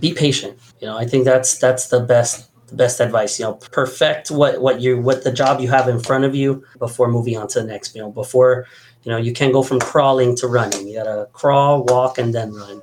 be patient. You know, I think that's that's the best the best advice. You know, perfect what what you what the job you have in front of you before moving on to the next. You know, before you know you can go from crawling to running. You gotta crawl, walk, and then run.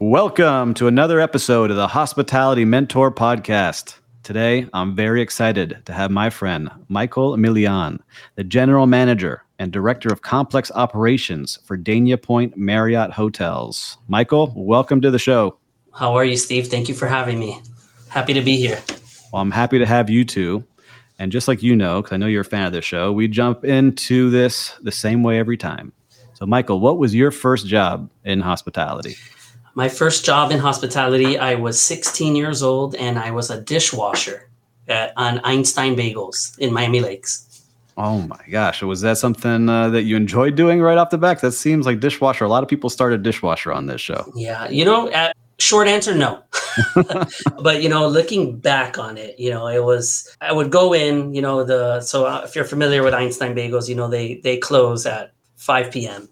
Welcome to another episode of the Hospitality Mentor Podcast. Today, I'm very excited to have my friend Mychal Millian, the General Manager and Director of Complex Operations for Dania Pointe Marriott Hotels. Mychal, welcome to the show. How are you, Steve? Thank you for having me. Happy to be here. Well, I'm happy to have you too. And just like you know, because I know you're a fan of this show, we jump into this the same way every time. So, Mychal, what was your first job in hospitality? My first job in hospitality, I was 16 years old and I was a dishwasher at, on Einstein Bagels in Miami Lakes. Oh my gosh. Was that something uh, that you enjoyed doing right off the back? That seems like dishwasher. A lot of people started dishwasher on this show. Yeah. You know, at, short answer, no. but, you know, looking back on it, you know, it was, I would go in, you know, the, so uh, if you're familiar with Einstein Bagels, you know, they, they close at 5 p.m.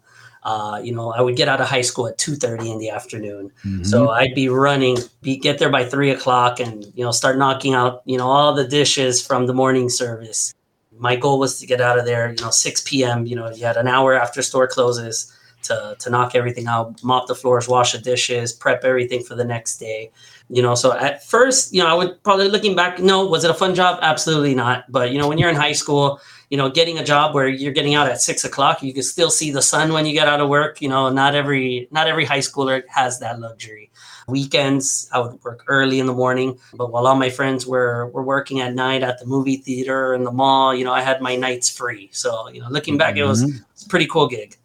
Uh, you know, I would get out of high school at two thirty in the afternoon, mm-hmm. so I'd be running, be get there by three o'clock, and you know, start knocking out, you know, all the dishes from the morning service. My goal was to get out of there, you know, six p.m. You know, you had an hour after store closes to to knock everything out, mop the floors, wash the dishes, prep everything for the next day. You know, so at first, you know, I would probably looking back, no, was it a fun job? Absolutely not. But you know, when you're in high school you know, getting a job where you're getting out at six o'clock, you can still see the sun when you get out of work. You know, not every not every high schooler has that luxury. Weekends, I would work early in the morning, but while all my friends were were working at night at the movie theater and the mall, you know, I had my nights free. So, you know, looking back, mm-hmm. it, was, it was pretty cool gig.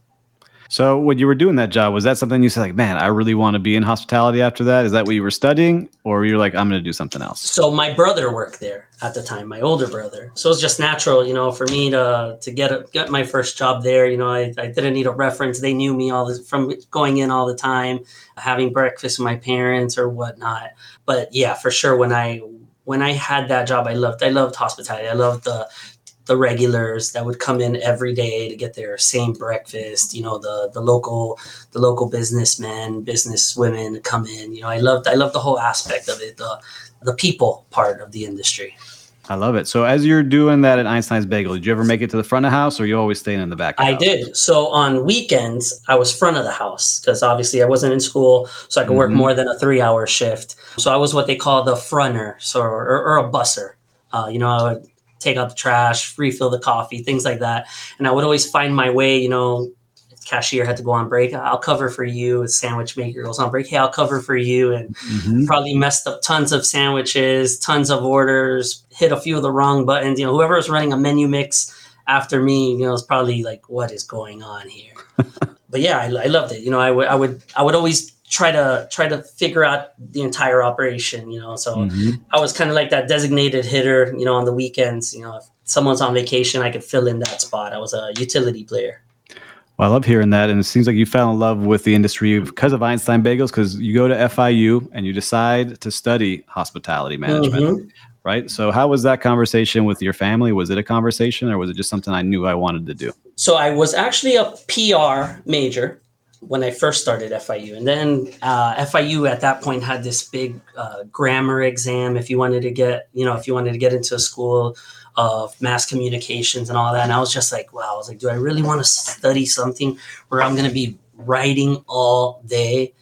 So when you were doing that job, was that something you said like, man, I really want to be in hospitality after that? Is that what you were studying? Or you're like, I'm going to do something else? So my brother worked there at the time, my older brother. So it's just natural, you know, for me to, to get, a, get my first job there. You know, I, I didn't need a reference. They knew me all this from going in all the time, having breakfast with my parents or whatnot. But yeah, for sure. When I, when I had that job, I loved, I loved hospitality. I loved the, the regulars that would come in every day to get their same breakfast you know the the local the local businessmen business women come in you know i loved i loved the whole aspect of it the the people part of the industry I love it. So as you're doing that at Einstein's Bagel, did you ever make it to the front of the house or you always staying in the back? I did. So on weekends, I was front of the house because obviously I wasn't in school, so I could mm-hmm. work more than a three hour shift. So I was what they call the fronter, so or, or a busser. Uh, you know, I would take out the trash, refill the coffee, things like that. And I would always find my way, you know, cashier had to go on break. I'll cover for you. Sandwich maker goes on break. Hey, I'll cover for you. And mm-hmm. probably messed up tons of sandwiches, tons of orders, hit a few of the wrong buttons. You know, whoever was running a menu mix after me, you know, is probably like, what is going on here? but yeah, I, I loved it. You know, I would, I would, I would always try to try to figure out the entire operation you know so mm-hmm. i was kind of like that designated hitter you know on the weekends you know if someone's on vacation i could fill in that spot i was a utility player well, I love hearing that, and it seems like you fell in love with the industry because of Einstein Bagels. Because you go to FIU and you decide to study hospitality management. Mm-hmm. right? So how was that conversation with your family? Was it a conversation or was it just something I knew I wanted to do? So I was actually a PR major when I first started FIU. And then uh, FIU at that point had this big uh, grammar exam if you wanted to get, you know, if you wanted to get into a school of mass communications and all that. And I was just like, wow, I was like, do I really want to study something where I'm going to be writing all day?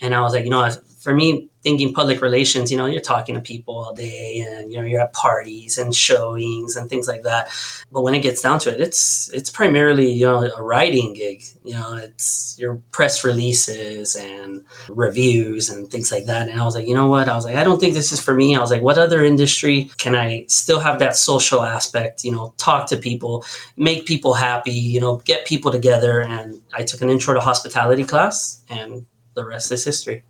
And I was like, you know, for me, thinking public relations, you know, you're talking to people all day and you know, you're at parties and showings and things like that. But when it gets down to it, it's it's primarily, you know, a writing gig. You know, it's your press releases and reviews and things like that. And I was like, you know what? I was like, I don't think this is for me. I was like, what other industry can I still have that social aspect, you know, talk to people, make people happy, you know, get people together. And I took an intro to hospitality class and the rest is history.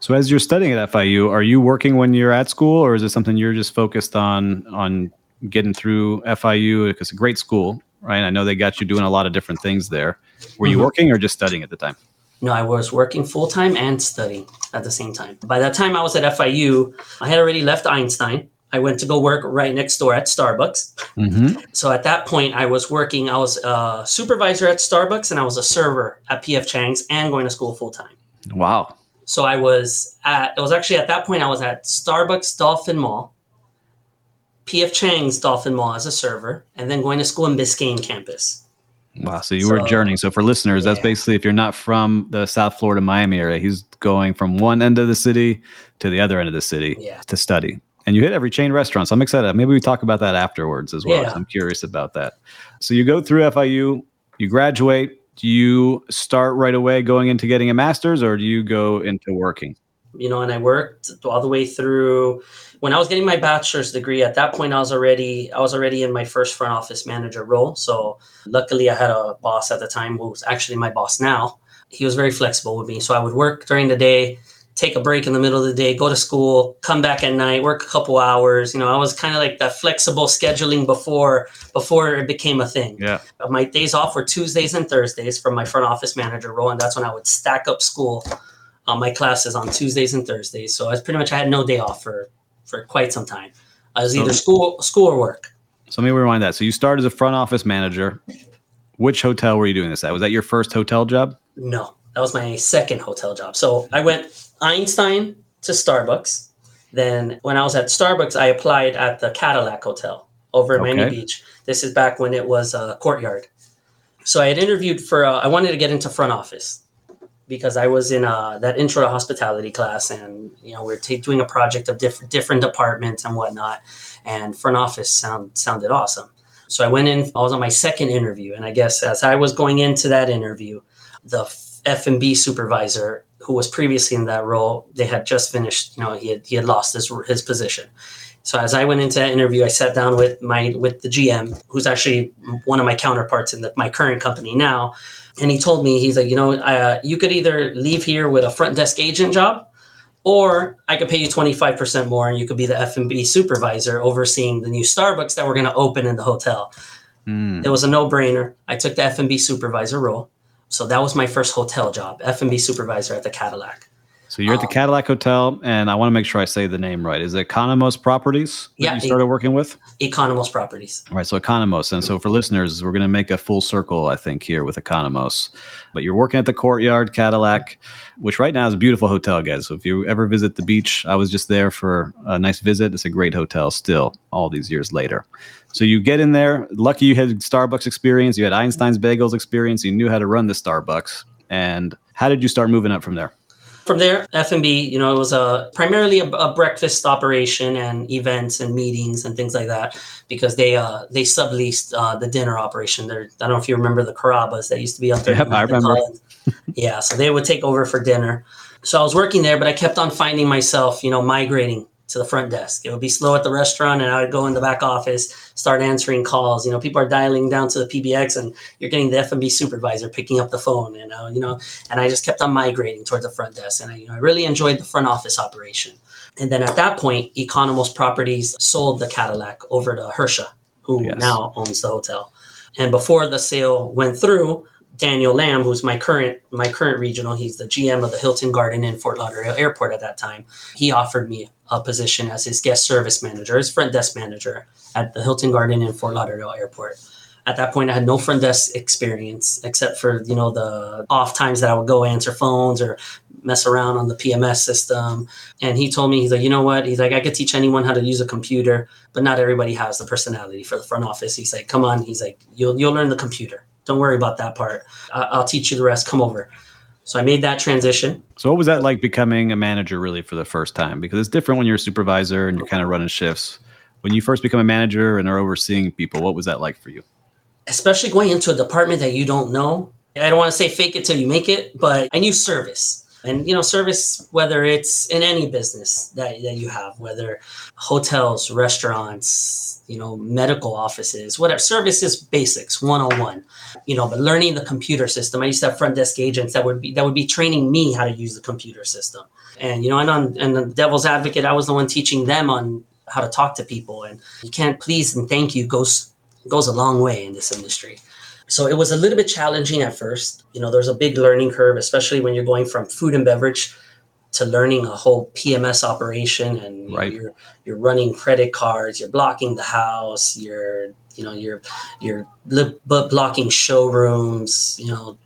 So as you're studying at FIU, are you working when you're at school, or is it something you're just focused on on getting through FIU? Because it's a great school, right? I know they got you doing a lot of different things there. Were you mm-hmm. working or just studying at the time? No, I was working full time and studying at the same time. By that time I was at FIU, I had already left Einstein. I went to go work right next door at Starbucks. Mm-hmm. So at that point, I was working. I was a supervisor at Starbucks, and I was a server at PF Chang's, and going to school full time. Wow! So I was at, it was actually at that point, I was at Starbucks Dolphin Mall, PF Chang's Dolphin Mall as a server, and then going to school in Biscayne campus. Wow. So you so, were journeying. So for listeners, yeah. that's basically if you're not from the South Florida, Miami area, he's going from one end of the city to the other end of the city yeah. to study. And you hit every chain restaurant. So I'm excited. Maybe we talk about that afterwards as well. Yeah. I'm curious about that. So you go through FIU, you graduate, do you start right away going into getting a master's or do you go into working? You know, and I worked all the way through when I was getting my bachelor's degree. At that point, I was already I was already in my first front office manager role. So luckily, I had a boss at the time who was actually my boss now. He was very flexible with me, so I would work during the day, take a break in the middle of the day, go to school, come back at night, work a couple hours. You know, I was kind of like that flexible scheduling before before it became a thing. Yeah. My days off were Tuesdays and Thursdays from my front office manager role, and that's when I would stack up school on uh, my classes on Tuesdays and Thursdays. So I was pretty much I had no day off for for quite some time. I was either school school or work. So let me rewind that. So you started as a front office manager. Which hotel were you doing this at? Was that your first hotel job? No, that was my second hotel job. So I went Einstein to Starbucks. Then when I was at Starbucks, I applied at the Cadillac Hotel over in okay. Miami Beach. This is back when it was a courtyard. So I had interviewed for. Uh, I wanted to get into front office because I was in uh, that intro to hospitality class, and you know we are t- doing a project of different different departments and whatnot. And front office sound sounded awesome. So I went in. I was on my second interview, and I guess as I was going into that interview, the F and B supervisor who was previously in that role, they had just finished. You know, he had he had lost his his position. So as I went into that interview, I sat down with my with the GM, who's actually one of my counterparts in the, my current company now, and he told me he's like, you know, uh, you could either leave here with a front desk agent job, or I could pay you twenty five percent more, and you could be the F and B supervisor overseeing the new Starbucks that we're going to open in the hotel. Mm. It was a no brainer. I took the F and B supervisor role. So that was my first hotel job, F&B supervisor at the Cadillac. So you're at the um, Cadillac Hotel, and I want to make sure I say the name right. Is it Economos Properties that yeah, you started working with? Economos Properties. All right, so Economos. And so for listeners, we're going to make a full circle, I think, here with Economos. But you're working at the Courtyard Cadillac, which right now is a beautiful hotel, guys. So if you ever visit the beach, I was just there for a nice visit. It's a great hotel still, all these years later. So you get in there. Lucky you had Starbucks experience. You had Einstein's Bagels experience. You knew how to run the Starbucks. And how did you start moving up from there? From there, F&B, you know, it was a primarily a, a, breakfast operation and events and meetings and things like that because they uh, they subleased uh, the dinner operation. There, I don't know if you remember the Carabas that used to be up there. Yep, I remember. yeah, so they would take over for dinner. So I was working there, but I kept on finding myself, you know, migrating to the front desk. It would be slow at the restaurant, and I would go in the back office, start answering calls. You know, people are dialing down to the PBX, and you're getting the F&B supervisor picking up the phone. You know, you know, and I just kept on migrating towards the front desk, and I, you know, I really enjoyed the front office operation. And then at that point, Economos Properties sold the Cadillac over to Hersha, who yes. now owns the hotel. And before the sale went through, Daniel Lamb, who's my current my current regional, he's the GM of the Hilton Garden Inn Fort Lauderdale Airport at that time. He offered me a position as his guest service manager, his front desk manager at the Hilton Garden Inn Fort Lauderdale Airport. At that point, I had no front desk experience except for you know the off times that I would go answer phones or mess around on the PMS system. And he told me, he's like, you know what? He's like, I could teach anyone how to use a computer, but not everybody has the personality for the front office. He's like, come on. He's like, you'll you'll learn the computer. Don't worry about that part. I- I'll teach you the rest. Come over. So I made that transition. So, what was that like becoming a manager really for the first time? Because it's different when you're a supervisor and you're kind of running shifts. When you first become a manager and are overseeing people, what was that like for you? especially going into a department that you don't know. I don't want to say fake it till you make it, but I knew service. And you know, service, whether it's in any business that, that you have, whether hotels, restaurants, you know, medical offices, whatever, service is basics, 101. You know, but learning the computer system. I used to have front desk agents that would be that would be training me how to use the computer system. And you know, and on and the devil's advocate, I was the one teaching them on how to talk to people. And you can't please and thank you goes goes a long way in this industry. So it was a little bit challenging at first. You know, there's a big learning curve, especially when you're going from food and beverage to learning a whole PMS operation and Right. you're you're running credit cards, you're blocking the house, you're you know you're you're blocking showrooms, you know,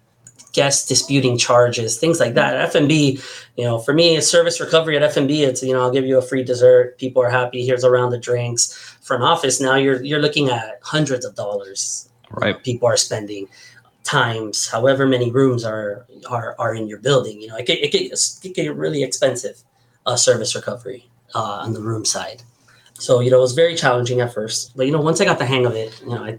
guests disputing charges, things like that. Mm-hmm. F&B, you know, for me, service recovery at F&B, it's you know, I'll give you a free dessert, people are happy, here's a round of drinks. Front office, now you're you're looking at hundreds of dollars Right. people are spending times however many rooms are are, are in your building you know it, get- it, get, it can get really expensive uh, service recovery uh, on the room side so you know it was very challenging at first but you know once i got the hang of it you know i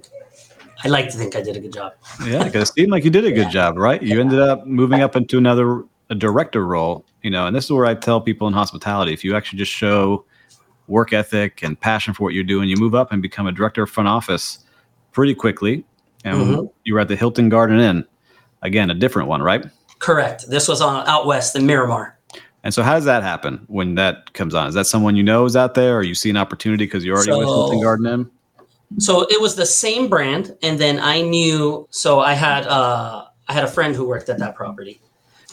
i like to think i did a good job Yeah, because it seemed like you did a good job, right? You ended up moving up into another a director role, you know, and this is where I tell people in hospitality, if you actually just show work ethic and passion for what you're doing, you move up and become a director of front office pretty quickly. And Mhm. you were at the Hilton Garden Inn, again, a different one, right? correct this was on out west in miramar And so, how does that happen when that comes on? Is that someone you know is out there, or you see an opportunity because you're already with So- Hilton Garden Inn? so it was the same brand and then i knew so i had uh i had a friend who worked at that property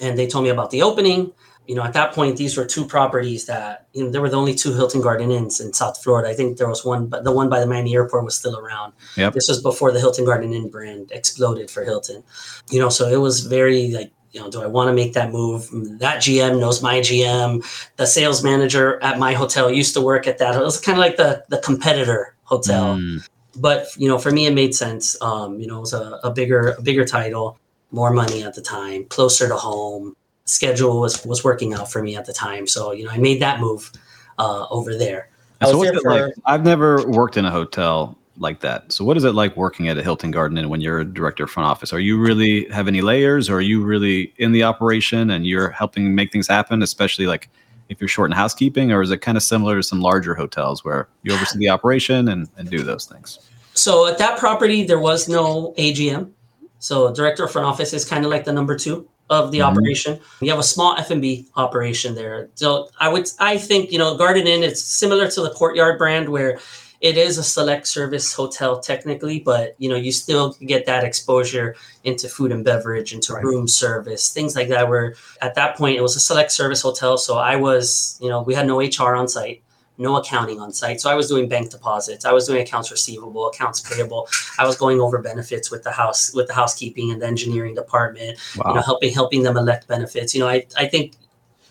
and they told me about the opening you know at that point these were two properties that you know there were the only two hilton garden inns in south florida. I think there was one but the one by the miami airport was still around. Yep. this was before the hilton garden inn brand exploded for hilton. You know so it was very like you know do i want to make that move? That gm knows my gm the sales manager at my hotel used to work at that. It was kind of like the the competitor hotel. Mm, but you know for me it made sense. Um you know it was a, a bigger a bigger title more money at the time closer to home schedule was was working out for me at the time so you know i made that move uh over there I So was what's there it for- like? I've never worked in a hotel like that. So what is it like working at a Hilton Garden Inn when you're a director of front office? Are you really have any layers, or are you really in the operation and you're helping make things happen? Especially like if you're short in housekeeping, or is it kind of similar to some larger hotels where you oversee the operation and, and do those things? so at that property there was no agm so director of front office is kind of like the number two of the Mhm. operation we have a small f&b operation there so i would i think you know garden inn is similar to the courtyard brand where it is a select service hotel technically but you know you still get that exposure into food and beverage into Right. room service things like that where at that point it was a select service hotel so i was you know we had no hr on site no accounting on site. So I was doing bank deposits. I was doing accounts receivable, accounts payable. I was going over benefits with the house, with the housekeeping and the engineering department. Wow. You know, helping helping them elect benefits. You know, I I think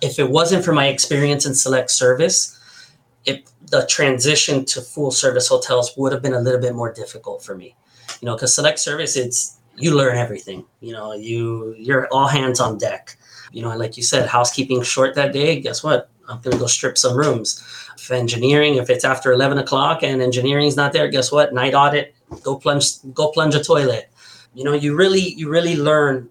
if it wasn't for my experience in select service, it the transition to full service hotels would have been a little bit more difficult for me. You know, because select service, it's you learn everything. You know, you you're all hands on deck. You know, and like you said, housekeeping short that day. Guess what? I'm gonna go strip some rooms. If engineering, if it's after eleven o'clock and engineering's not there, guess what? Night audit. Go plunge. Go plunge a toilet. You know, you really you really learn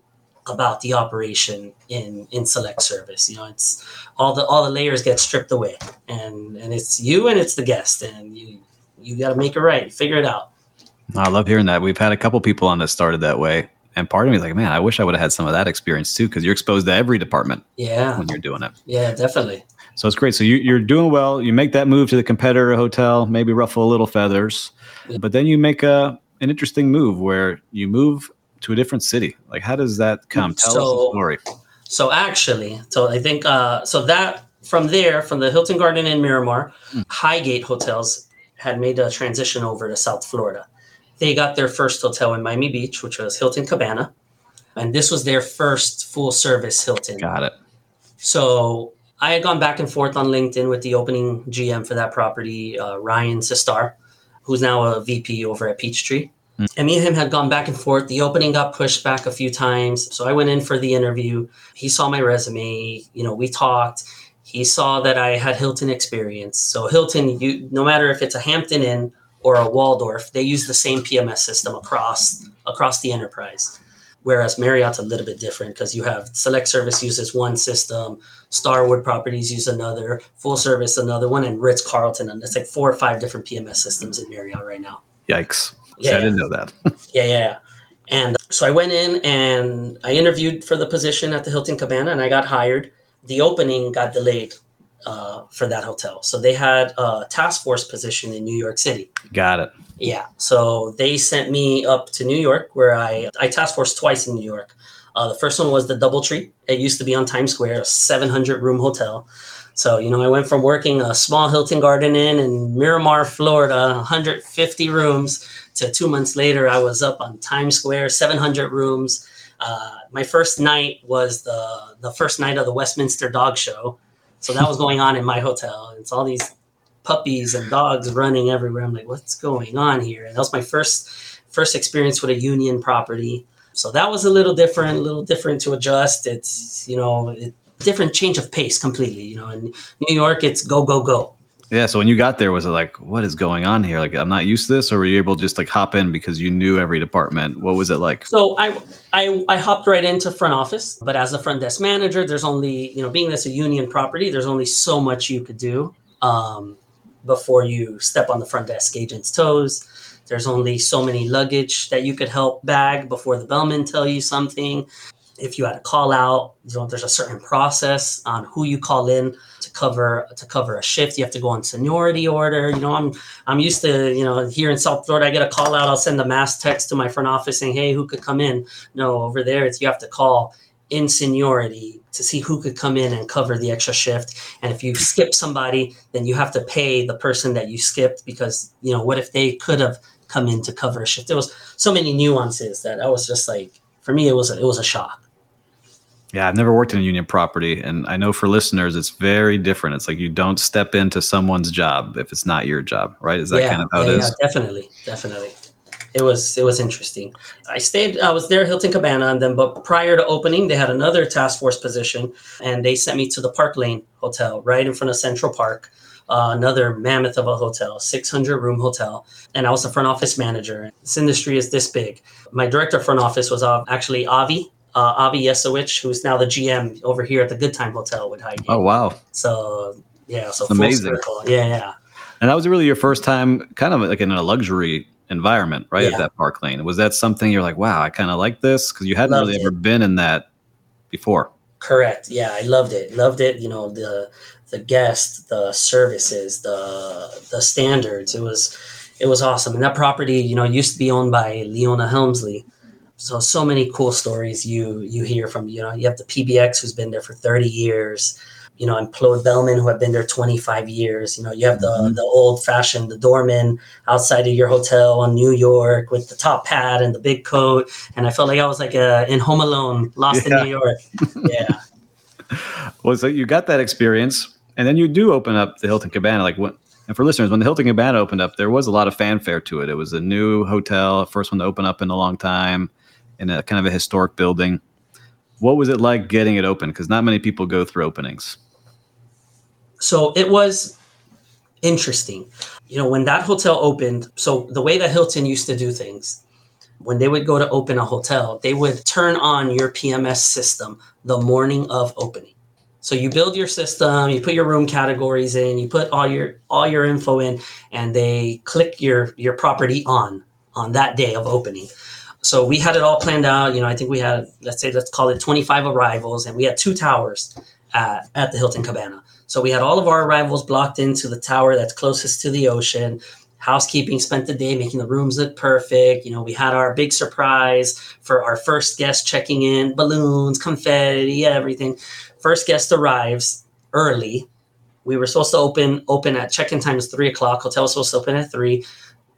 about the operation in in select service. You know, it's all the all the layers get stripped away, and and it's you and it's the guest, and you you got to make it right, figure it out. I love hearing that. We've had a couple people on that started that way. And part of me is like, man, I wish I would have had some of that experience too, because you're exposed to every department Yeah, when you're doing it. yeah, definitely. So it's great. So you, you're doing well. You make that move to the competitor hotel, maybe ruffle a little feathers, but then you make a an interesting move where you move to a different city? Like, how does that come? Tell So- us the story. So actually, so I think uh, so that from there, from the Hilton Garden in Miramar, Highgate Hotels had made a transition over to South Florida. They got their first hotel in Miami Beach, which was Hilton Cabana, and this was their first full service Hilton. Got it. So I had gone back and forth on LinkedIn with the opening GM for that property, uh, Ryan Sistar, who's now a VP over at Peachtree. Hmm. And me and him had gone back and forth. The opening got pushed back a few times. So I went in for the interview. He saw my resume. You know, we talked. He saw that I had Hilton experience. So Hilton, you no matter if it's a Hampton Inn or a Waldorf, they use the same PMS system across across the enterprise. Whereas Marriott's a little bit different because you have select service uses one system, Starwood Properties use another, full service another one, and Ritz Carlton. And it's like four or five different PMS systems in Marriott right now. Yikes. Yeah. I didn't know that. Yeah, yeah, yeah. And so I went in and I interviewed for the position at the Hilton Cabana and I got hired. The opening got delayed uh, for that hotel. So they had a task force position in New York City. Got it. Yeah. So they sent me up to New York where I, I task force twice in New York. Uh, the first one was the Doubletree. It used to be on Times Square, a 700 room hotel. So, you know, I went from working a small Hilton Garden Inn in Miramar, Florida, 150 rooms, to two months later, I was up on Times Square, 700 rooms. Uh, my first night was the, the first night of the Westminster Dog Show. So that was going on in my hotel. It's all these puppies and dogs running everywhere. I'm like, what's going on here? And that was my first first experience with a union property. So that was a little different, a little different to adjust. It's you know, it, different change of pace completely. You know, in New York, it's go go go. Yeah. So when you got there, was it like, what is going on here? Like, I'm not used to this, or were you able to just like hop in because you knew every department? What was it like? So I, I I hopped right into front office, but as a front desk manager, there's only you know being this a union property, there's only so much you could do um, before you step on the front desk agent's toes. There's only so many luggage that you could help bag before the bellman tell you something. If you had a call out, you know there's a certain process on who you call in to cover to cover a shift. You have to go on seniority order. You know, I'm I'm used to, you know, here in South Florida, I get a call out. I'll send a mass text to my front office saying, hey, who could come in? No, over there, it's you have to call in seniority to see who could come in and cover the extra shift. And if you skip somebody, then you have to pay the person that you skipped because, you know, what if they could have come in to cover a shift? There was so many nuances that I was just like, for me, it was a, it was a shock. Yeah, I've never worked in a union property, and I know for listeners, it's very different. It's like you don't step into someone's job if it's not your job, right? Is that yeah, kind of how yeah, it is? yeah, definitely, definitely. It was it was interesting. I stayed. I was there, Hilton Cabana, and then but prior to opening, they had another task force position, and they sent me to the Park Lane Hotel right in front of Central Park. Uh, another mammoth of a hotel, 600 room hotel, and I was the front office manager. This industry is this big. My director of front office was uh, actually Avi. Uh, Avi Yesowich, who's now the GM over here at the Good Time Hotel with Highgate. Oh wow! So yeah, so Amazing. circle. Yeah, yeah. And that was really your first time, kind of like in a luxury environment, right? At that Park Lane. Was that something you're like, wow, I kind of like this because you hadn't Loved really it. ever been in that before? Correct. Yeah, I loved it. Loved it. You know, the the guests, the services, the the standards. It was it was awesome. And that property, you know, used to be owned by Leona Helmsley. So so many cool stories you you hear from, you know, you have the PBX who's been there for 30 years, you know, and Claude Bellman who have been there 25 years. You know, you have the Mhm. the old fashioned, the doorman outside of your hotel on New York with the top hat and the big coat. And I felt like I was like uh, in Home Alone, lost Yeah. in New York. Yeah. Well, so you got that experience, and then you do open up the Hilton Cabana. Like when, and for listeners, when the Hilton Cabana opened up, there was a lot of fanfare to it. It was a new hotel, first one to open up in a long time, in a kind of a historic building. What was it like getting it open? Because not many people go through openings. so it was interesting you know when that hotel opened so the way that hilton used to do things when they would go to open a hotel they would turn on your pms system the morning of opening so you build your system you put your room categories in you put all your all your info in and they click your your property on on that day of opening so we had it all planned out you know i think we had let's say let's call it 25 arrivals and we had two towers at, at the hilton cabana so we had all of our arrivals blocked into the tower that's closest to the ocean. housekeeping spent the day making the rooms look perfect. You know, we had our big surprise for our first guest checking in, balloons, confetti, everything. First guest arrives early. We were supposed to open open at check-in time is three o'clock. Hotel was supposed to open at three.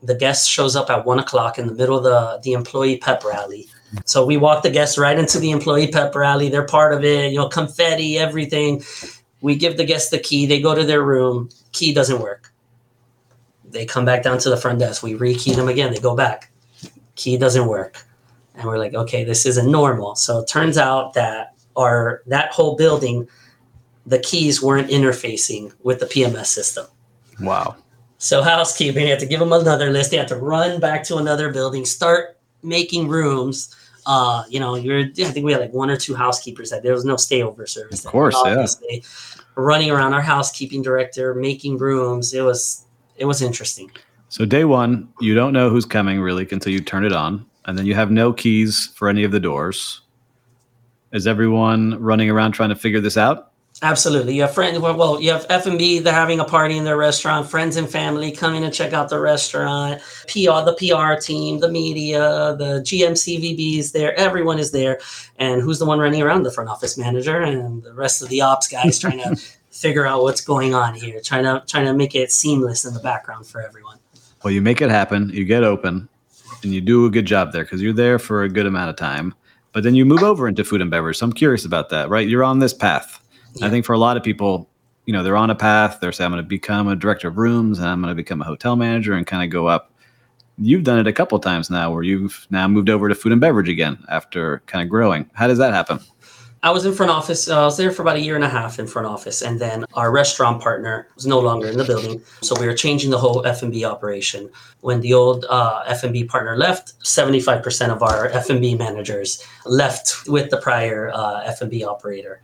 The guest shows up at one o'clock in the middle of the the employee pep rally. So we walk the guests right into the employee pep rally. They're part of it, you know, confetti, everything. We give the guests the key. They go to their room. Key doesn't work. They come back down to the front desk. We rekey them again. They go back. Key doesn't work. And we're like, okay, this isn't normal. So it turns out that that whole building, the keys weren't interfacing with the PMS system. Wow. So housekeeping, you have to give them another list. They had to run back to another building, start making rooms. Uh, you know, you're I think we had like one or two housekeepers that there was no stayover service. Of course, yeah. Running around our housekeeping director, making rooms. It was it was interesting. So day one, you don't know who's coming really until you turn it on, and then you have no keys for any of the doors. Is everyone running around trying to figure this out? Absolutely. You have friends. Well, you have F and B. They're having a party in their restaurant. Friends and family coming to check out the restaurant. PR, the PR team, the media, the GM CVBs there. Everyone is there. And who's the one running around? The front office manager and the rest of the ops guys trying to figure out what's going on here. Trying to trying to make it seamless in the background for everyone. Well, you make it happen. You get open, and you do a good job there because you're there for a good amount of time. But then you move over into food and beverage. So I'm curious about that. Right? You're on this path yeah. I think for a lot of people, you know, they're on a path. They're saying, I'm going to become a director of rooms and I'm going to become a hotel manager and kind of go up. You've done it a couple times now where you've now moved over to food and beverage again after kind of growing. How does that happen? I was in front office. Uh, I was there for about a year and a half in front office, and then our restaurant partner was no longer in the building, so we were changing the whole F and B operation. When the old uh, F and B partner left, seventy five percent of our F and B managers left with the prior uh, F and B operator.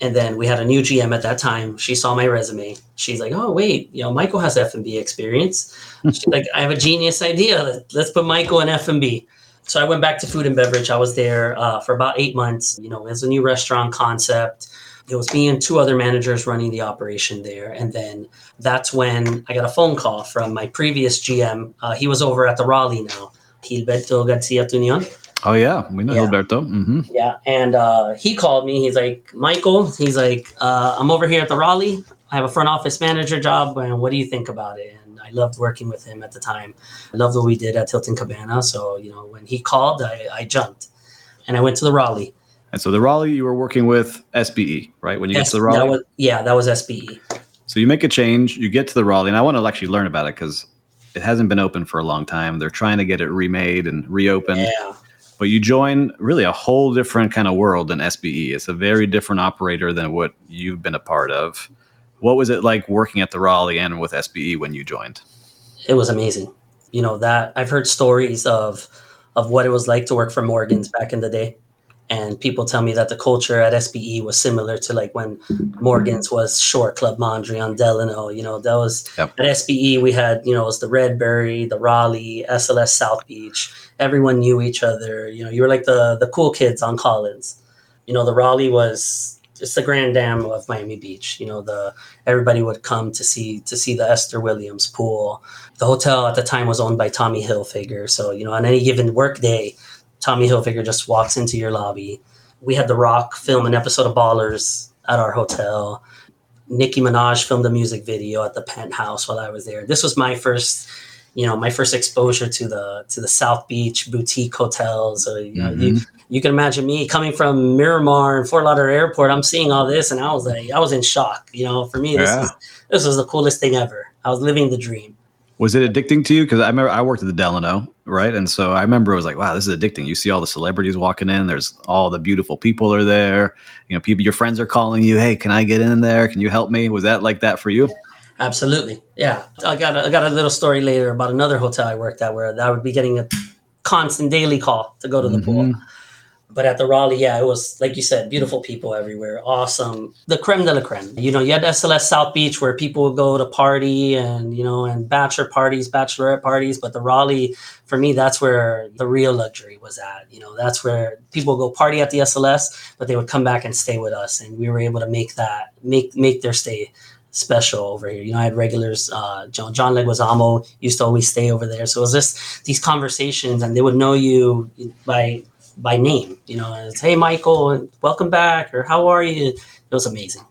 And then we had a new GM at that time. She saw my resume. She's like, "Oh wait, you know, Mychal has F and B experience." She's like, "I have a genius idea. Let's put Mychal in F and B." So I went back to food and beverage. I was there uh, for about eight months. You know, it was a new restaurant concept. It was me and two other managers running the operation there. And then that's when I got a phone call from my previous GM. Uh, he was over at the Raleigh now, Gilberto Garcia Tunion. Oh yeah, we know yeah. Alberto. Mm-hmm. Yeah, and uh, he called me. He's like, Mychal. He's like, uh, I'm over here at the Raleigh. I have a front office manager job, and what do you think about it? Loved working with him at the time. I loved what we did at Hilton Cabana. So you know, when he called, I, I jumped, and I went to the Raleigh. And so the Raleigh, you were working with SBE, right? When you S- get to the Raleigh, that was, yeah, that was SBE. So you make a change, you get to the Raleigh, and I want to actually learn about it because it hasn't been open for a long time. They're trying to get it remade and reopened. Yeah but you join really a whole different kind of world than SBE. It's a very different operator than what you've been a part of. What was it like working at the Raleigh and with SBE when you joined? It was amazing. You know that I've heard stories of of what it was like to work for Morgan's back in the day and people tell me that the culture at SBE was similar to like when Morgan's was Shore Club Mondrian Delano. You know, that was yep. at SBE we had, you know, it was the Redbury, the Raleigh, SLS South Beach. Everyone knew each other. You know, you were like the the cool kids on Collins. You know, the Raleigh was just the grand dam of Miami Beach. You know, the everybody would come to see to see the Esther Williams pool. The hotel at the time was owned by Tommy Hilfiger. So, you know, on any given work day, Tommy Hilfiger just walks into your lobby. We had The Rock film an episode of Ballers at our hotel. Nicki Minaj filmed a music video at the penthouse while I was there. This was my first, you know, my first exposure to the to the South Beach boutique hotels. You mm-hmm. You can imagine me coming from Miramar and Fort Lauderdale Airport. I'm seeing all this, and I was like, I was in shock. You know, for me, this yeah. was this was the coolest thing ever. I was living the dream. Was it addicting to you? Because I remember I worked at the Delano, right? And so I remember it was like, wow, this is addicting. You see all the celebrities walking in. There's all the beautiful people are there. You know, people, your friends are calling you. Hey, can I get in there? Can you help me? Was that like that for you? Absolutely. Yeah. I got a, I got a little story later about another hotel I worked at where I would be getting a constant daily call to go to the mm-hmm. pool but at the Raleigh, yeah, it was like you said, beautiful people everywhere, awesome. The creme de la creme. You know, you had SLS South Beach where people would go to party and you know, and bachelor parties, bachelorette parties. But the Raleigh, for me, that's where the real luxury was at. You know, that's where people go party at the SLS, but they would come back and stay with us, and we were able to make that make make their stay special over here. You know, I had regulars. Uh, John, John Leguizamo used to always stay over there, so it was just these conversations, and they would know you by by name. You know, it's hey Mychal, and welcome back, or how are you? It was amazing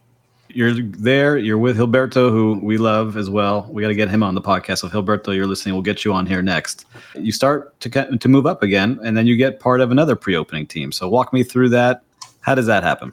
you're there. You're with Gilberto, who we love as well. We got to get him on the podcast. So, Gilberto, you're listening. We'll get you on here next. You start to to move up again, and then you get part of another pre-opening team. So, walk me through that. How does that happen?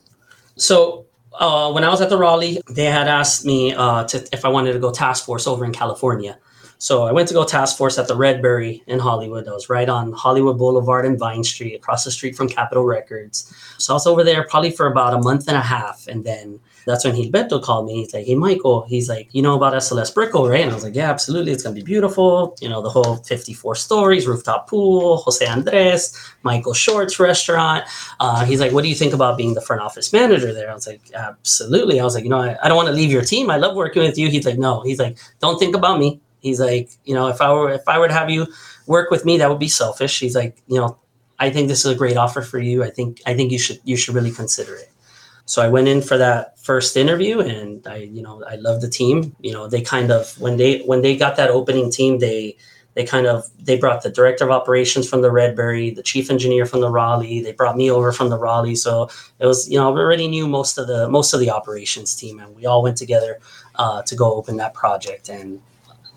So, uh, when I was at the Raleigh, they had asked me uh, to, if I wanted to go task force over in California. So I went to go task force at the Redbury in Hollywood. I was right on Hollywood Boulevard and Vine Street, across the street from Capitol Records. So I was over there probably for about a month and a half, and then that's when Gilberto called me. He's like, "Hey, Mychal," he's like, "You know about SLS Brickell, right?" And I was like, "Yeah, absolutely. It's gonna be beautiful. You know, the whole 54 stories, rooftop pool, Jose Andres, Michael Schwartz's restaurant." Uh, he's like, "What do you think about being the front office manager there?" I was like, "Absolutely." I was like, "You know, I, I don't want to leave your team. I love working with you." He's like, "No." He's like, "Don't think about me." He's like, "You know, if I were if I were to have you work with me, that would be selfish." He's like, "You know." I think this is a great offer for you. I think I think you should you should really consider it. So I went in for that first interview and I, you know, I love the team. You know, they kind of when they when they got that opening team, they they kind of they brought the director of operations from the Redbury, the chief engineer from the Raleigh. They brought me over from the Raleigh, so it was you know we already knew most of the most of the operations team, and we all went together uh, to go open that project. And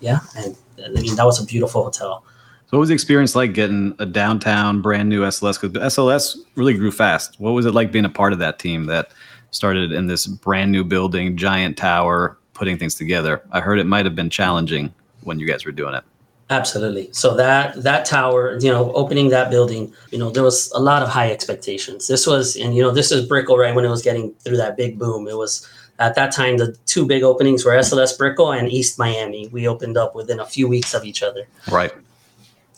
yeah, and I mean that was a beautiful hotel. So what was the experience like getting a downtown brand new SLS? Because SLS really grew fast. What was it like being a part of that team that started in this brand new building, giant tower, putting things together? I heard it might have been challenging when you guys were doing it. Absolutely. So that that tower, you know, opening that building, you know, there was a lot of high expectations. This was, and you know, this is Brickell right when it was getting through that big boom. It was at that time the two big openings were SLS Brickell and East Miami. We opened up within a few weeks of each other. Right.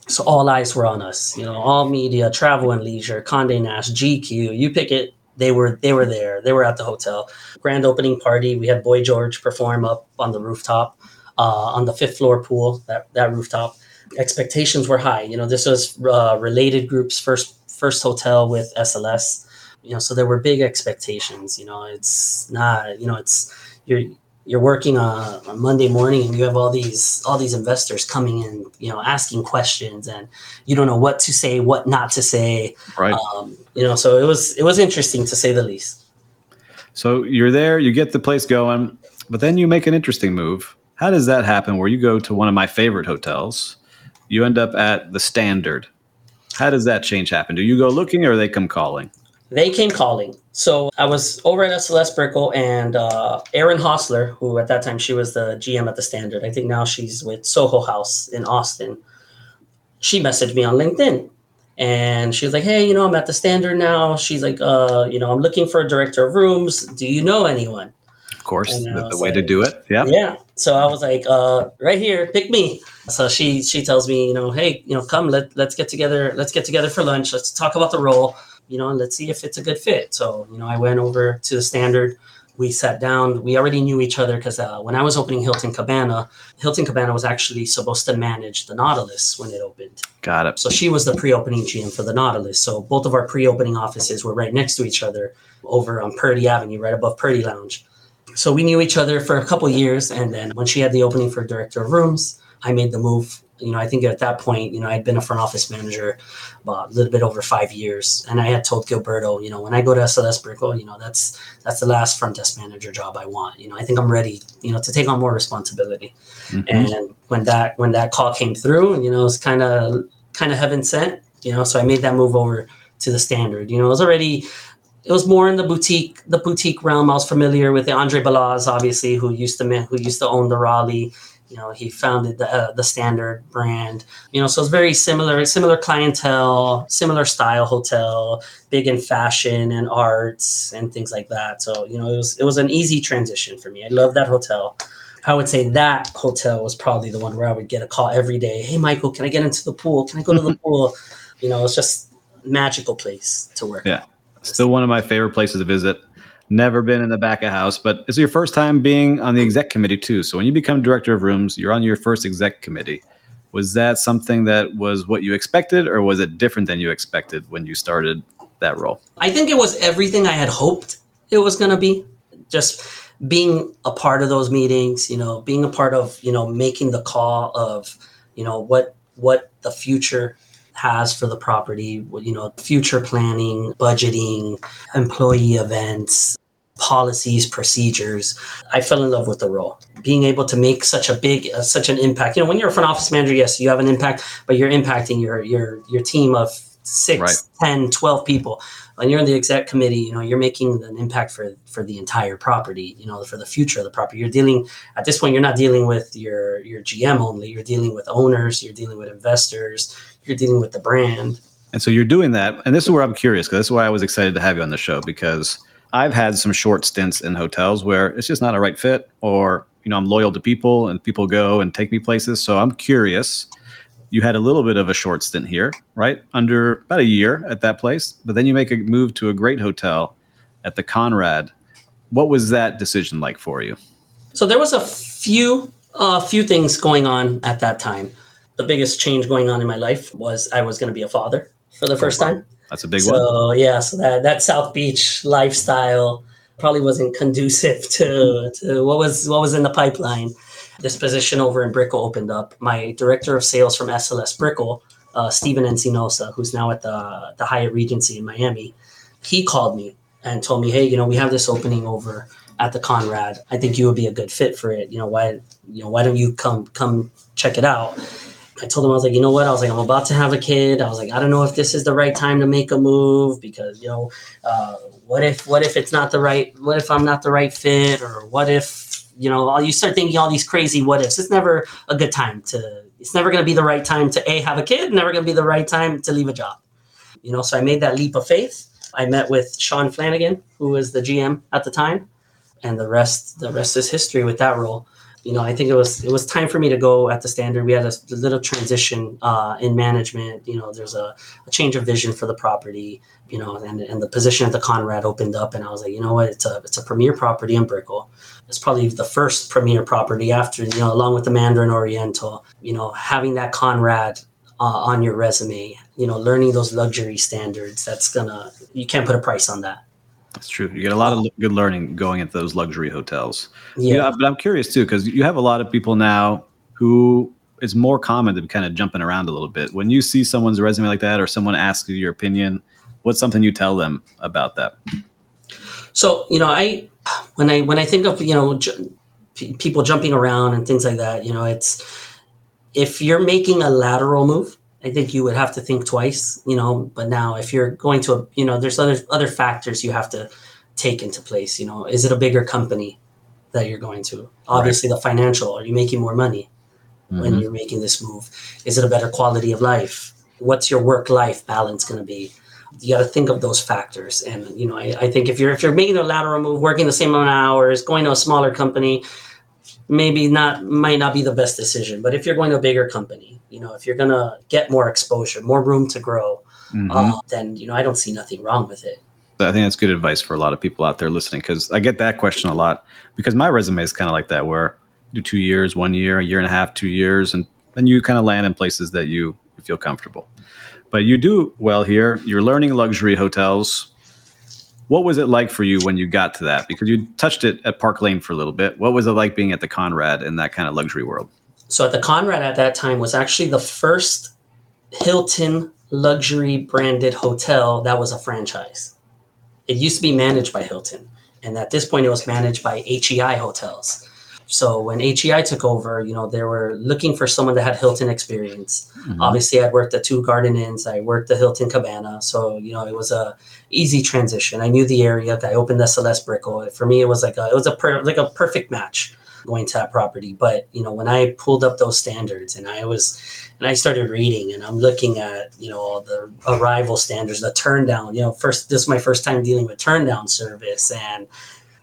So all eyes were on us. You know, all media, travel and leisure, Condé Nast, GQ, you pick it. They were they were there. They were at the hotel. Grand opening party. We had Boy George perform up on the rooftop, uh, on the fifth floor pool. That that rooftop. Expectations were high. You know, this was uh, related groups first first hotel with SLS. You know, so there were big expectations. You know, it's not. You know, it's you're you're working on a Monday morning and you have all these all these investors coming in, you know, asking questions, and you don't know what to say, what not to say. Right. Um, you know, so it was it was interesting to say the least. So you're there, you get the place going, but then you make an interesting move. How does that happen? Where you go to one of my favorite hotels, you end up at the Standard. How does that change happen? Do you go looking, or they come calling? They came calling. So I was over at SLS Brickell and uh, Erin Hostler, who at that time she was the GM at the Standard. I think now she's with Soho House in Austin. She messaged me on LinkedIn and she was like, "Hey, you know, I'm at the Standard now." She's like, "Uh, you know, I'm looking for a director of rooms. Do you know anyone?" Of course, the, the way like, to do it. Yeah. Yeah. So I was like, uh, "Right here, pick me." So she she tells me, you know, "Hey, you know, come let let's get together. Let's get together for lunch. Let's talk about the role." You know, and let's see if it's a good fit. So, you know, I went over to the standard. We sat down. We already knew each other because uh, when I was opening Hilton Cabana, Hilton Cabana was actually supposed to manage the Nautilus when it opened. Got it. So she was the pre-opening GM for the Nautilus. So both of our pre-opening offices were right next to each other over on Purdy Avenue, right above Purdy Lounge. So we knew each other for a couple years, and then when she had the opening for director of rooms, I made the move you know, I think at that point, you know, I'd been a front office manager about a little bit over five years, and I had told Gilberto, you know, when I go to SLS Brickell, you know, that's that's the last front desk manager job I want. You know, I think I'm ready, you know, to take on more responsibility. Mm-hmm. And when that when that call came through, you know, it's kind of kind of heaven sent. You know, so I made that move over to the standard. You know, it was already it was more in the boutique the boutique realm. I was familiar with the Andre Balazs, obviously, who used to who used to own the Raleigh you know he founded the, uh, the standard brand. You know so it's very similar similar clientele similar style hotel big in fashion and arts and things like that. So you know it was it was an easy transition for me. I love that hotel. I would say that hotel was probably the one where i would get a call every day. Hey Mychal can i get into the pool? Can i go to the pool? You know it's just magical place to work. Yeah. Still one of my favorite places to visit never been in the back of house, but it's your first time being on the exec committee too. So when you become director of rooms, you're on your first exec committee. Was that something that was what you expected, or was it different than you expected when you started that role? I think it was everything I had hoped it was going to be. Just being a part of those meetings, you know, being a part of, you know, making the call of, you know, what what the future has for the property, you know, future planning, budgeting, employee events, policies, procedures. I fell in love with the role. Being able to make such a big, uh, such an impact. You know, when you're a front office manager, yes, you have an impact, but you're impacting your your your team of six, Right. 10, 12 people. When you're in the exec committee, you know, you're making an impact for for the entire property, you know, for the future of the property. You're dealing at this point, you're not dealing with your your GM only, you're dealing with owners, you're dealing with investors, you're dealing with the brand. And so you're doing that. And this is where I'm curious because this is why I was excited to have you on the show because I've had some short stints in hotels where it's just not a right fit or, you know, I'm loyal to people and people go and take me places. So I'm curious. You had a little bit of a short stint here, right? Under about a year at that place, but then you make a move to a great hotel at the Conrad. What was that decision like for you? So there was a few a few things going on at that time. The biggest change going on in my life was I was going to be a father for the first time. That's a big one. So yeah, so that that South Beach lifestyle probably wasn't conducive to, to what was what was in the pipeline. This position over in Brickell opened up. My director of sales from SLS Brickell, uh, Stephen Encinosa, who's now at the the Hyatt Regency in Miami, he called me and told me, hey, you know, we have this opening over at the Conrad. I think you would be a good fit for it. You know, why you know why don't you come come check it out? I told him I was like, you know what? I was like, I'm about to have a kid. I was like, I don't know if this is the right time to make a move because you know, uh, what if what if it's not the right? What if I'm not the right fit? Or what if you know? all You start thinking all these crazy what ifs. It's never a good time to. It's never going to be the right time to a have a kid. Never going to be the right time to leave a job. You know, so I made that leap of faith. I met with Sean Flanagan, who was the GM at the time, and the rest the rest is history with that role you know, I think it was it was time for me to go at the standard. We had a, a little transition uh, in management. You know, there's a, a, change of vision for the property. You know, and, and the position at the Conrad opened up, and I was like, you know what, it's a it's a premier property in Brickell. It's probably the first premier property after you know, along with the Mandarin Oriental. You know, having that Conrad uh, on your resume. You know, learning those luxury standards. That's gonna you can't put a price on that. That's true. You get a lot of good learning going at those luxury hotels. Yeah. Yeah, but I'm curious too because you have a lot of people now who it's more common to be kind of jumping around a little bit. When you see someone's resume like that, or someone asks you your opinion, what's something you tell them about that? So you know, I when I when I think of you know ju- people jumping around and things like that, you know, it's if you're making a lateral move, I think you would have to think twice, you know. But now, if you're going to, a, you know, there's other other factors you have to take into place. You know, is it a bigger company that you're going to? Obviously, the financial. Are you making more money when Mhm. you're making this move? Is it a better quality of life? What's your work life balance going to be? You got to think of those factors. And you know, I, I think if you're if you're making a lateral move, working the same amount of hours, going to a smaller company, maybe not might not be the best decision. But if you're going to a bigger company, you know, if you're gonna get more exposure, more room to grow, Mhm. uh, then you know, I don't see nothing wrong with it. I think that's good advice for a lot of people out there listening because I get that question a lot because my resume is kind of like that where you do two years, one year, a year and a half, two years, and then you kind of land in places that you feel comfortable. But you do well here. You're learning luxury hotels. What was it like for you when you got to that? Because you touched it at Park Lane for a little bit. What was it like being at the Conrad in that kind of luxury world? So at the Conrad at that time was actually the first Hilton luxury branded hotel that was a franchise. It used to be managed by Hilton, and at this point, it was managed by HEI Hotels. So when HEI took over, you know, they were looking for someone that had Hilton experience. Mm-hmm. Obviously, I'd worked at two Garden Inns. I worked at Hilton Cabana, so you know, it was a easy transition. I knew the area. I opened the SLS Brickell. For me, it was like a it was a per, like a perfect match going to that property. But you know, when I pulled up those standards and I was and I started reading and I'm looking at, you know, all the arrival standards, the turn down, you know, first this is my first time dealing with turn down service and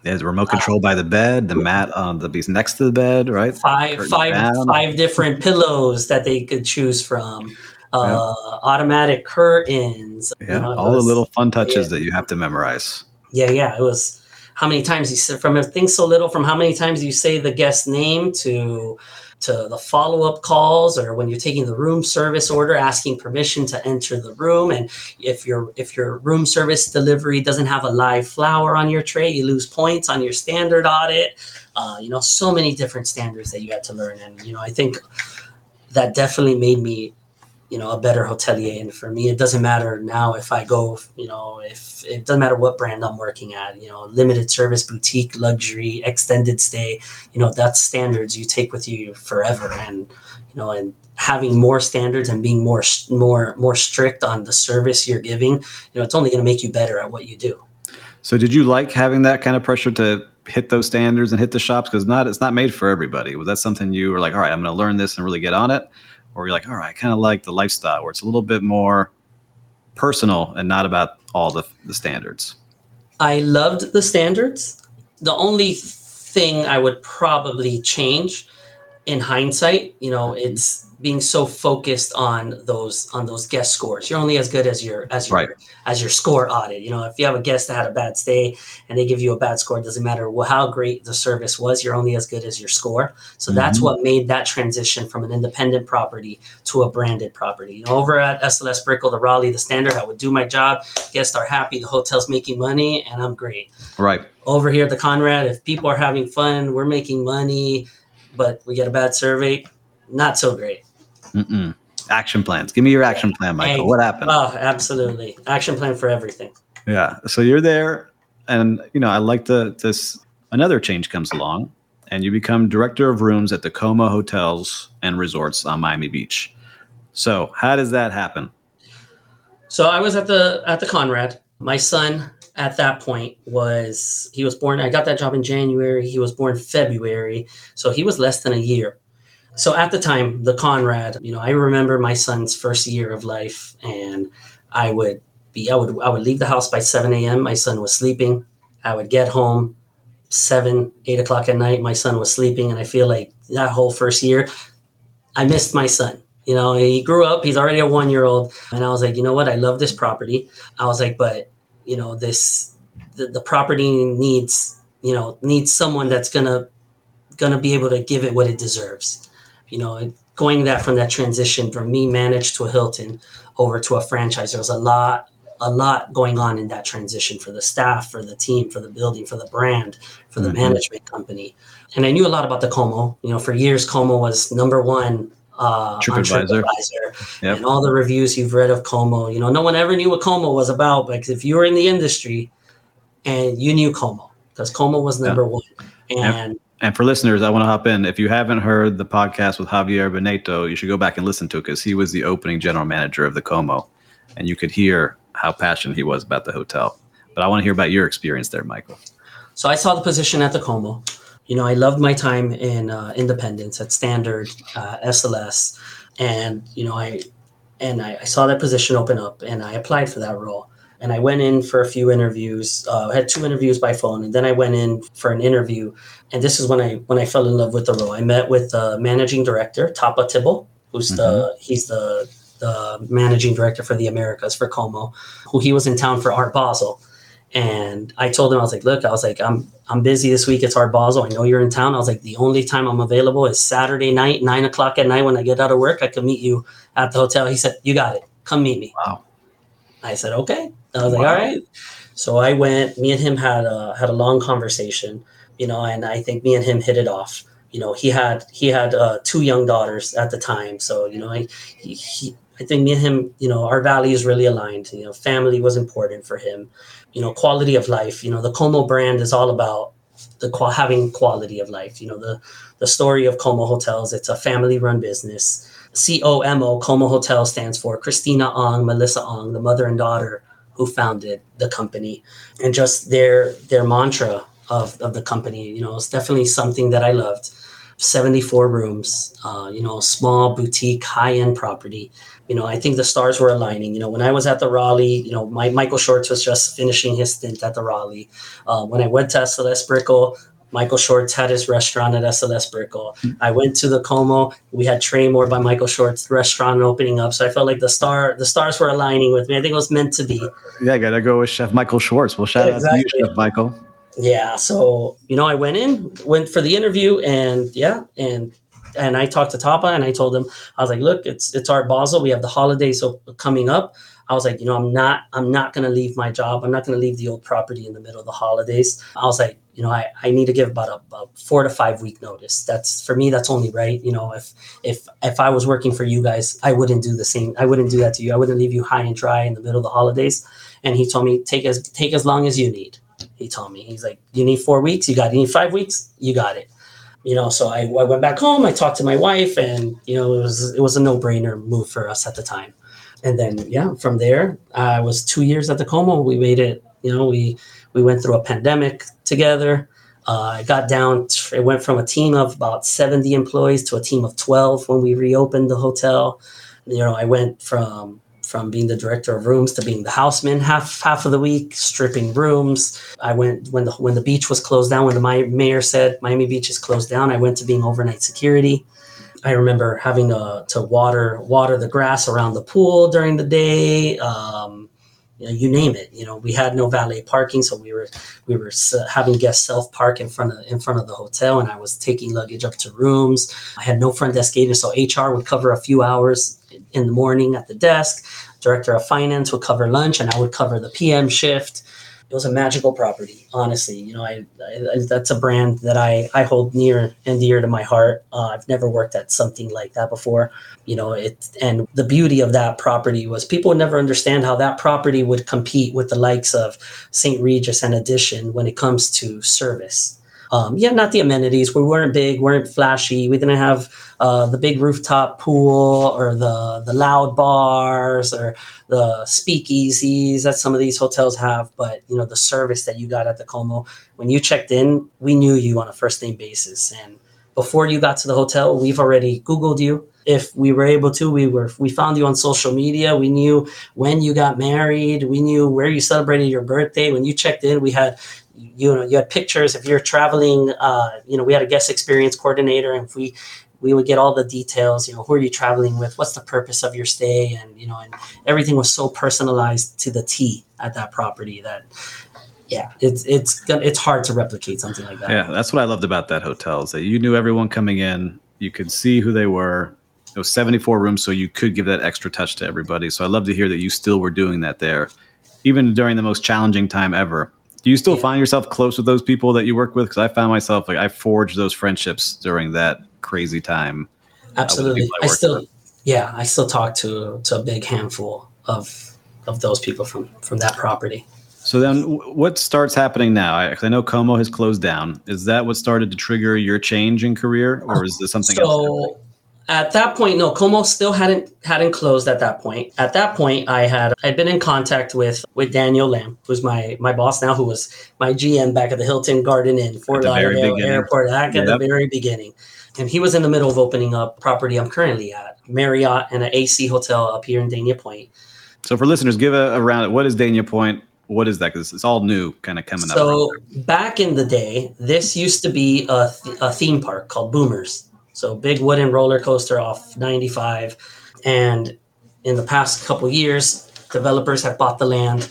There's remote control by the bed, the mat on the piece next to the bed, right? five five five different pillows that they could choose from. Uh, automatic curtains. you Yeah, know, it all the little fun touches yeah. that you have to memorize. Yeah, yeah. It was how many times you said from a thing so little, from how many times you say the guest name to to the follow-up calls or when you're taking the room service order asking permission to enter the room. And if your if your room service delivery doesn't have a live flower on your tray you lose points on your standard audit. Uh, you know so many different standards that you had to learn. And you know i think that definitely made me you know a better hotelier. And for me it doesn't matter now if i go you know if it doesn't matter what brand i'm working at you know limited service boutique luxury extended stay you know that's standards you take with you forever. And you know and having more standards and being more more more strict on the service you're giving you know it's only going to make you better at what you do. So did you like having that kind of pressure to hit those standards and hit the shops? Because not it's not made for everybody. Was that something you were like all right i'm going to learn this and really get on it or you're like, all right, I kind of like the lifestyle where it's a little bit more personal and not about all the, the standards? I loved the standards. The only thing I would probably change in hindsight, you know, it's being so focused on those on those guest scores. You're only as good as your as your right. as your score audit. You know, if you have a guest that had a bad stay and they give you a bad score, it doesn't matter how great the service was. You're only as good as your score. So mm-hmm. that's what made that transition from an independent property to a branded property. You know, over at SLS Brickell, the Raleigh, the standard, I would do my job. Guests are happy. The hotel's making money, and I'm great. Right. Over here at the Conrad, if people are having fun, we're making money, but we get a bad survey, not so great. Mm-mm. Action plans. Give me your action plan, Mychal. What happened? Oh, absolutely. Action plan for everything. Yeah. So you're there, and you know, I like the this. Another change comes along, and you become director of rooms at the Como Hotels and Resorts on Miami Beach. So how does that happen? So I was at the at the Conrad. My son at that point was he was born. I got that job in January. He was born February, so he was less than a year. So at the time, the Conrad, you know, I remember my son's first year of life, and I would be, I would, I would leave the house by 7 a.m. My son was sleeping. I would get home seven, eight o'clock at night. My son was sleeping, and I feel like that whole first year, I missed my son. You know, he grew up. He's already a one-year-old, and I was like, you know what? I love this property. I was like, but you know, this the, the property needs, you know, needs someone that's gonna gonna be able to give it what it deserves you know, going that from that transition from me managed to a Hilton over to a franchise, there was a lot, a lot going on in that transition for the staff, for the team, for the building, for the brand, for the mm-hmm. management company. And I knew a lot about the Como. You know, for years, Como was number one uh, TripAdvisor. TripAdvisor. Yep. And all the reviews you've read of Como, you know, no one ever knew what Como was about. But if you were in the industry and you knew Como, because Como was number yep. one. And yep. And for listeners, I want to hop in. If you haven't heard the podcast with Javier Beneto, you should go back and listen to it because he was the opening general manager of the Como, and you could hear how passionate he was about the hotel. But I want to hear about your experience there, Mychal. So I saw the position at the Como. You know, I loved my time in uh, Independence at Standard, uh, SLS, and you know, I and I, I saw that position open up, and I applied for that role and I went in for a few interviews. Uh, I had two interviews by phone, and then I went in for an interview. And this is when I when I fell in love with the role. I met with the managing director, Tapa Tibble, who's mm-hmm. the he's the the managing director for the Americas for Como, who he was in town for Art Basel. And I told him, I was like, look, I was like, I'm I'm busy this week. It's Art Basel. I know you're in town. I was like, the only time I'm available is Saturday night, nine o'clock at night when I get out of work. I can meet you at the hotel. He said, You got it. Come meet me. Wow. I said, okay. I was wow. like, all right. So I went. Me and him had a had a long conversation, you know, and I think me and him hit it off. You know, he had he had uh, two young daughters at the time, so you know, I he, he I think me and him, you know, our values really aligned. You know, family was important for him. You know, quality of life. You know, the Como brand is all about the having quality of life. You know, the the story of Como Hotels. It's a family run business. C O M O Como Hotel stands for Christina Ong, Melissa Ong, the mother and daughter who founded the company, and just their their mantra of, of the company. You know, it's definitely something that I loved. 74 rooms, uh, you know, small boutique, high end property. You know, I think the stars were aligning. You know, when I was at the Raleigh, you know, my Michael Schwartz was just finishing his stint at the Raleigh. Uh, when I went to SLS Brickell, Michael Schwartz had his restaurant at SLS Brickell. Hmm. I went to the Como. We had Traymore by Michael Schwartz restaurant opening up. So I felt like the star the stars were aligning with me. I think it was meant to be. Yeah, I gotta go with Chef Michael Schwartz. Well, shout exactly. out to you, Chef Michael. Yeah. So, you know, I went in, went for the interview and yeah, and and I talked to Tapa and I told him, I was like, look, it's it's Art Basel. We have the holidays coming up. I was like, you know, I'm not I'm not gonna leave my job. I'm not gonna leave the old property in the middle of the holidays. I was like, you know, I, I need to give about a, a four to five week notice. That's for me, that's only right. You know, if if if I was working for you guys, I wouldn't do the same. I wouldn't do that to you. I wouldn't leave you high and dry in the middle of the holidays. And he told me, take as take as long as you need. He told me, he's like, you need four weeks, you got. You need five weeks, you got it you know so I, I went back home i talked to my wife and you know it was it was a no-brainer move for us at the time and then yeah from there i was two years at the como we made it you know we we went through a pandemic together uh, I got down it went from a team of about 70 employees to a team of 12 when we reopened the hotel you know i went from from being the director of rooms to being the houseman half half of the week, stripping rooms. I went when the when the beach was closed down, when the mayor said Miami Beach is closed down, I went to being overnight security. I remember having to, to water water the grass around the pool during the day. Um, you, know, you name it. You know, we had no valet parking, so we were we were having guests self park in front of in front of the hotel, and I was taking luggage up to rooms. I had no front desk agent, so HR would cover a few hours in the morning at the desk. Director of finance would cover lunch, and I would cover the PM shift. It was a magical property, honestly. You know, I, I that's a brand that I I hold near and dear to my heart. Uh, I've never worked at something like that before. You know, it and the beauty of that property was people would never understand how that property would compete with the likes of St. Regis and Edition when it comes to service um, yeah, not the amenities. We weren't big, weren't flashy. We didn't have uh, the big rooftop pool or the the loud bars or the speakeasies that some of these hotels have. But you know, the service that you got at the Como when you checked in, we knew you on a first name basis, and before you got to the hotel, we've already Googled you. If we were able to, we were we found you on social media. We knew when you got married. We knew where you celebrated your birthday. When you checked in, we had you know you had pictures if you're traveling uh, you know we had a guest experience coordinator and we we would get all the details you know who are you traveling with what's the purpose of your stay and you know and everything was so personalized to the t at that property that yeah it's it's it's hard to replicate something like that. Yeah that's what i loved about that hotel is that you knew everyone coming in you could see who they were. It was 74 rooms so you could give that extra touch to everybody. So i love to hear that you still were doing that there even during the most challenging time ever do you still yeah. find yourself close with those people that you work with? Because I found myself like I forged those friendships during that crazy time. Uh, Absolutely, I, I still, with. yeah, I still talk to to a big handful of of those people from from that property. So then, what starts happening now? I, I know Como has closed down. Is that what started to trigger your change in career, or is this something so, else? At that point, no, Como still hadn't hadn't closed at that point. At that point, I had I'd been in contact with with Daniel Lamb, who's my my boss now, who was my GM back at the Hilton Garden Inn, Fort Lauderdale Airport, back yep. at the very beginning. And he was in the middle of opening up property I'm currently at, Marriott and an AC hotel up here in Dania Pointe. So for listeners, give a, a round. What is Dania Pointe? What is that? Because it's all new, kind of coming so, up. So back in the day, this used to be a, th- a theme park called Boomers so big wooden roller coaster off 95. And in the past couple years, developers have bought the land.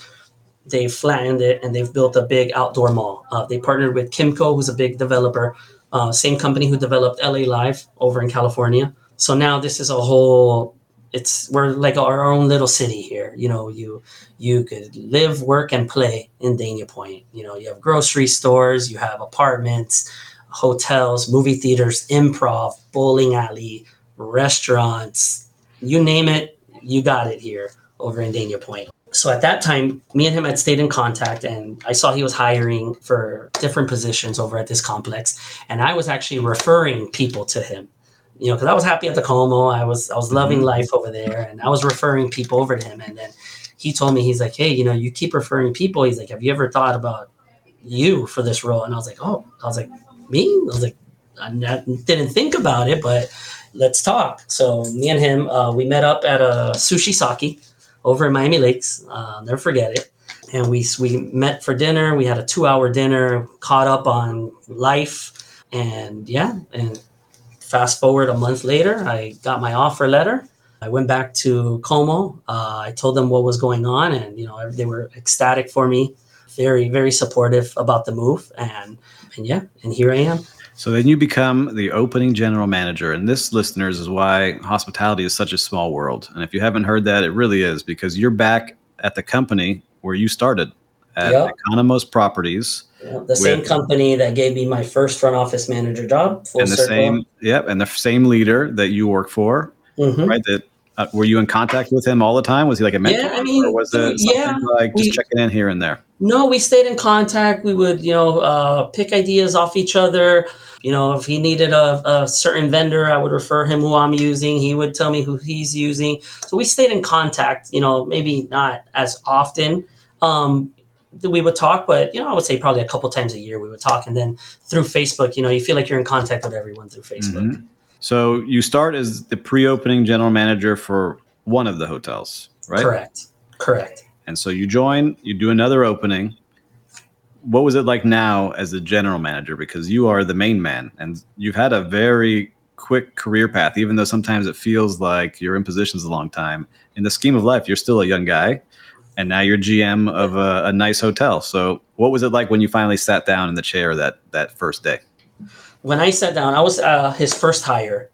They've flattened it and they've built a big outdoor mall. Uh, they partnered with Kimco, who's a big developer, uh, same company who developed LA Live over in California. So now this is a whole. It's we're like our own little city here. You know, you you could live, work, and play in Dania Pointe. You know, you have grocery stores, you have apartments, hotels, movie theaters, improv, bowling alley, restaurants, you name it, you got it here over in Dania Pointe. So at that time, me and him had stayed in contact, and I saw he was hiring for different positions over at this complex, and I was actually referring people to him. You know, because I was happy at the Como, I was I was loving mm-hmm. life over there, and I was referring people over to him. And then he told me, he's like, "Hey, you know, you keep referring people." He's like, "Have you ever thought about you for this role?" And I was like, "Oh," I was like, me? I was like, I didn't think about it, but let's talk. So me and him, uh, we met up at a sushi sake over in Miami Lakes. Uh, never forget it. And we we met for dinner. We had a two hour dinner, caught up on life, and yeah. And fast forward a month later, I got my offer letter. I went back to Como. Uh, I told them what was going on, and you know they were ecstatic for me, very very supportive about the move, and and yeah, and here I am. So then you become the opening general manager. And this, listeners, is why hospitality is such a small world. And if you haven't heard that, it really is because you're back at the company where you started at yep. Economos Properties. Yep, the same company that gave me my first front office manager job. and the circle. same, yep, and the same leader that you work for, mm-hmm. right? That uh, were you in contact with him all the time? Was he like a mentor, yeah, I mean, or was it yeah, like just we, checking in here and there? No, we stayed in contact. We would, you know, uh, pick ideas off each other. You know, if he needed a, a, certain vendor, I would refer him who I'm using. He would tell me who he's using. So we stayed in contact. You know, maybe not as often. Um, we would talk, but you know, I would say probably a couple times a year we would talk, and then through Facebook, you know, you feel like you're in contact with everyone through Facebook. Mm-hmm. So you start as the pre-opening general manager for one of the hotels, right? Correct. Correct. And so you join, you do another opening. What was it like now as the general manager? Because you are the main man, and you've had a very quick career path, even though sometimes it feels like you're in positions a long time. In the scheme of life, you're still a young guy, and now you're GM of a, a nice hotel. So, what was it like when you finally sat down in the chair that that first day? when I sat down, I was uh, his first hire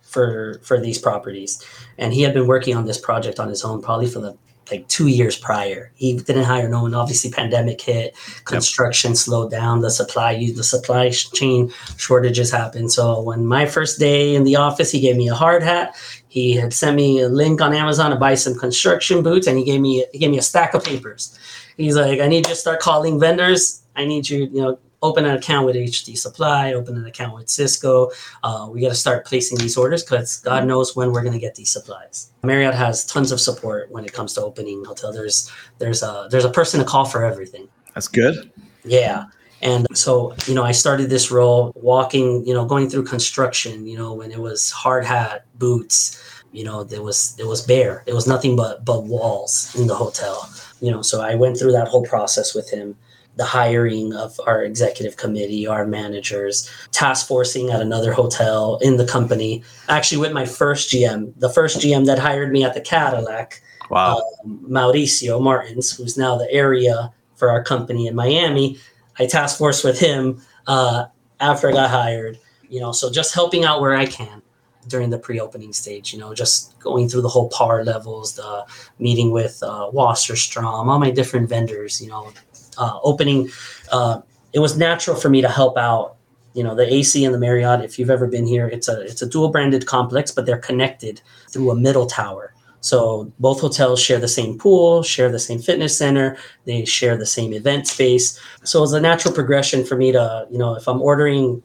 for for these properties, and he had been working on this project on his own probably for the like two years prior. He didn't hire no one. Obviously, pandemic hit, construction yep. slowed down, the supply the supply chain shortages happened. So when my first day in the office, he gave me a hard hat. He had sent me a link on Amazon to buy some construction boots, and he gave me he gave me a stack of papers. He's like, I need you to start calling vendors. I need you, you know, open an account with HD Supply, open an account with Sysco. Uh, we got to start placing these orders because God knows when we're going to get these supplies. Marriott has tons of support when it comes to opening hotel. There's there's a there's a person to call for everything. That's good. Yeah. And so, you know, I started this role walking, you know, going through construction, you know, when it was hard hat, boots, you know, there was it was bare. It was nothing but but walls in the hotel. You know, so I went through that whole process with him the hiring of our executive committee, our managers, task forcing at another hotel in the company. Actually, with my first GM, the first GM that hired me at the Cadillac, wow. Um, Mauricio Martins, who's now the area for our company in Miami. I task force with him uh, after I got hired. You know, so just helping out where I can during the pre-opening stage. You know, just going through the whole par levels, the meeting with uh, Wasserstrom, all my different vendors. You know, uh, opening, uh, it was natural for me to help out. You know, the AC and the Marriott. If you've ever been here, it's a it's a dual branded complex, but they're connected through a middle tower. So both hotels share the same pool, share the same fitness center, they share the same event space. So it's a natural progression for me to, you know, if I'm ordering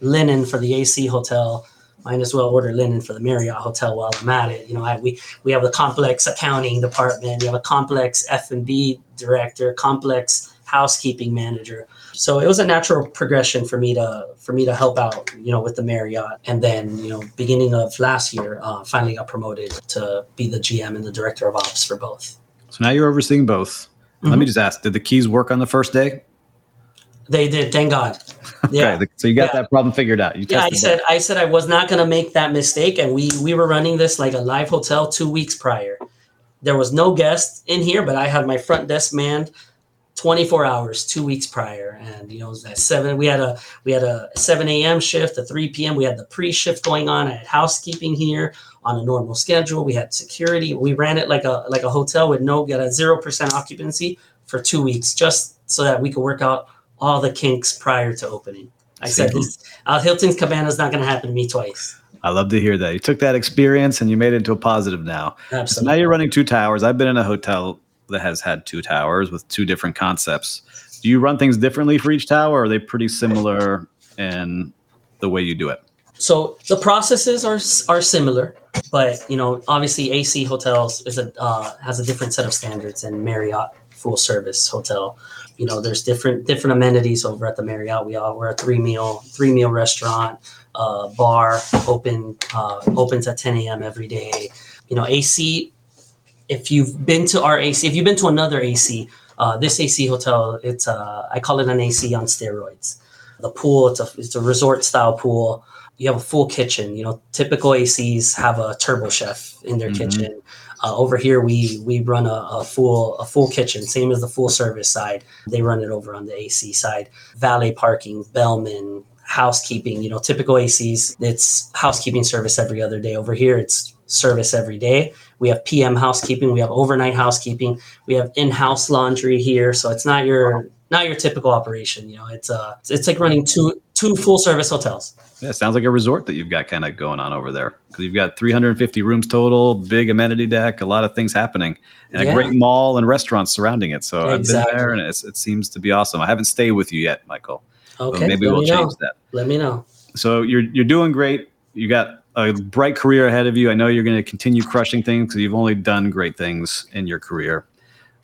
linen for the AC hotel, might as well order linen for the Marriott hotel while I'm at it. You know, I, we we have a complex accounting department, we have a complex F and B director, complex housekeeping manager. So it was a natural progression for me to for me to help out, you know, with the Marriott. And then, you know, beginning of last year, uh, finally got promoted to be the GM and the director of ops for both. So now you're overseeing both. Mm-hmm. Let me mm-hmm. just ask: Did the keys work on the first day? They did, thank God. Yeah. okay, so you got yeah. that problem figured out. You yeah, I said that. I said I was not going to make that mistake, and we we were running this like a live hotel two weeks prior. There was no guest in here, but I had my front desk manned 24 hours two weeks prior and you know at seven we had a we had a 7 a.m shift a 3 p.m we had the pre-shift going on i had housekeeping here on a normal schedule we had security we ran it like a like a hotel with no get a zero percent occupancy for two weeks just so that we could work out all the kinks prior to opening. I said this uh, Hilton's Cabana is not going to happen to me twice. I love to hear that. You took that experience and you made it into a positive now. Absolutely. So now you're running two towers. I've been in a hotel that has had two towers with two different concepts. Do you run things differently for each tower or are they pretty similar in the way you do it? So the processes are are similar, but you know, obviously AC hotels is a uh, has a different set of standards than Marriott full service hotel you know, there's different different amenities over at the Marriott. We are we're a three meal three meal restaurant, uh, bar open uh, opens at 10 a.m. every day. You know, AC. If you've been to our AC, if you've been to another AC, uh, this AC hotel, it's uh, I call it an AC on steroids. The pool, it's a it's a resort style pool. You have a full kitchen. You know, typical ACs have a turbo chef in their mm-hmm. kitchen. Uh, over here, we we run a, a, full a full kitchen, same as the full service side. They run it over on the AC side. Valet parking, bellman, housekeeping. You know, typical ACs, it's housekeeping service every other day. Over here, it's service every day. We have PM housekeeping, we have overnight housekeeping, we have in-house laundry here. So it's not your not your typical operation. You know, it's uh it's like running two two full service hotels. Yeah, sounds like a resort that you've got kind of going on over there because you've got 350 rooms total, big amenity deck, a lot of things happening, and yeah. a great mall and restaurants surrounding it. So exactly. I've been there, and it seems to be awesome. I haven't stayed with you yet, Mychal. Okay, maybe we'll change that. Let me know. So you're you're doing great. You got a bright career ahead of you. I know you're going to continue crushing things because you've only done great things in your career.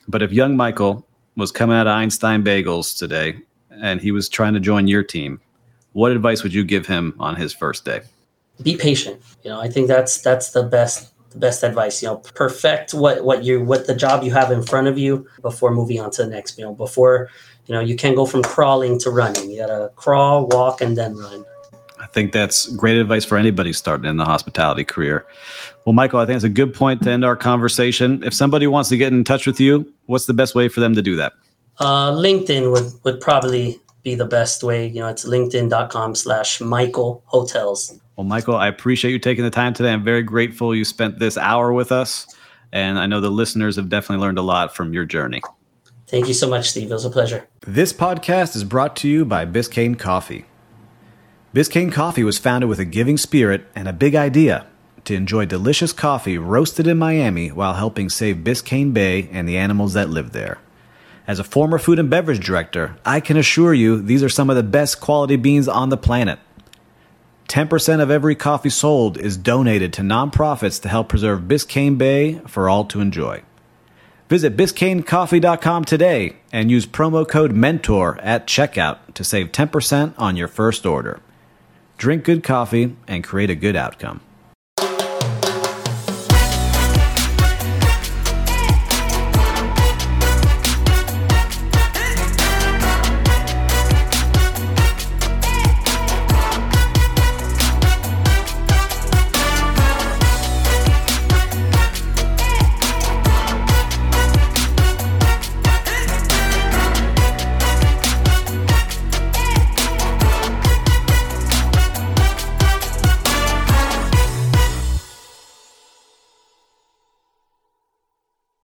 But if young Mychal was coming out of Einstein Bagels today and he was trying to join your team, what advice would you give him on his first day? Be patient. You know, I think that's that's the best the best advice. You know, perfect what what you what the job you have in front of you before moving on to the next. Know, before you know you can go from crawling to running. You gotta crawl, walk, and then run. I think that's great advice for anybody starting in the hospitality career. Well, Mychal, I think it's a good point to end our conversation. If somebody wants to get in touch with you, what's the best way for them to do that? Uh, LinkedIn would, would probably be the best way. You know, it's linkedin.com slash Michael Hotels. Well, Mychal, I appreciate you taking the time today. I'm very grateful you spent this hour with us. And I know the listeners have definitely learned a lot from your journey. Thank you so much, Steve. It was a pleasure. This podcast is brought to you by Biscayne Coffee. Biscayne Coffee was founded with a giving spirit and a big idea to enjoy delicious coffee roasted in Miami while helping save Biscayne Bay and the animals that live there. As a former food and beverage director, I can assure you these are some of the best quality beans on the planet. 10% of every coffee sold is donated to nonprofits to help preserve Biscayne Bay for all to enjoy. Visit BiscayneCoffee.com today and use promo code MENTOR at checkout to save 10% on your first order. Drink good coffee and create a good outcome.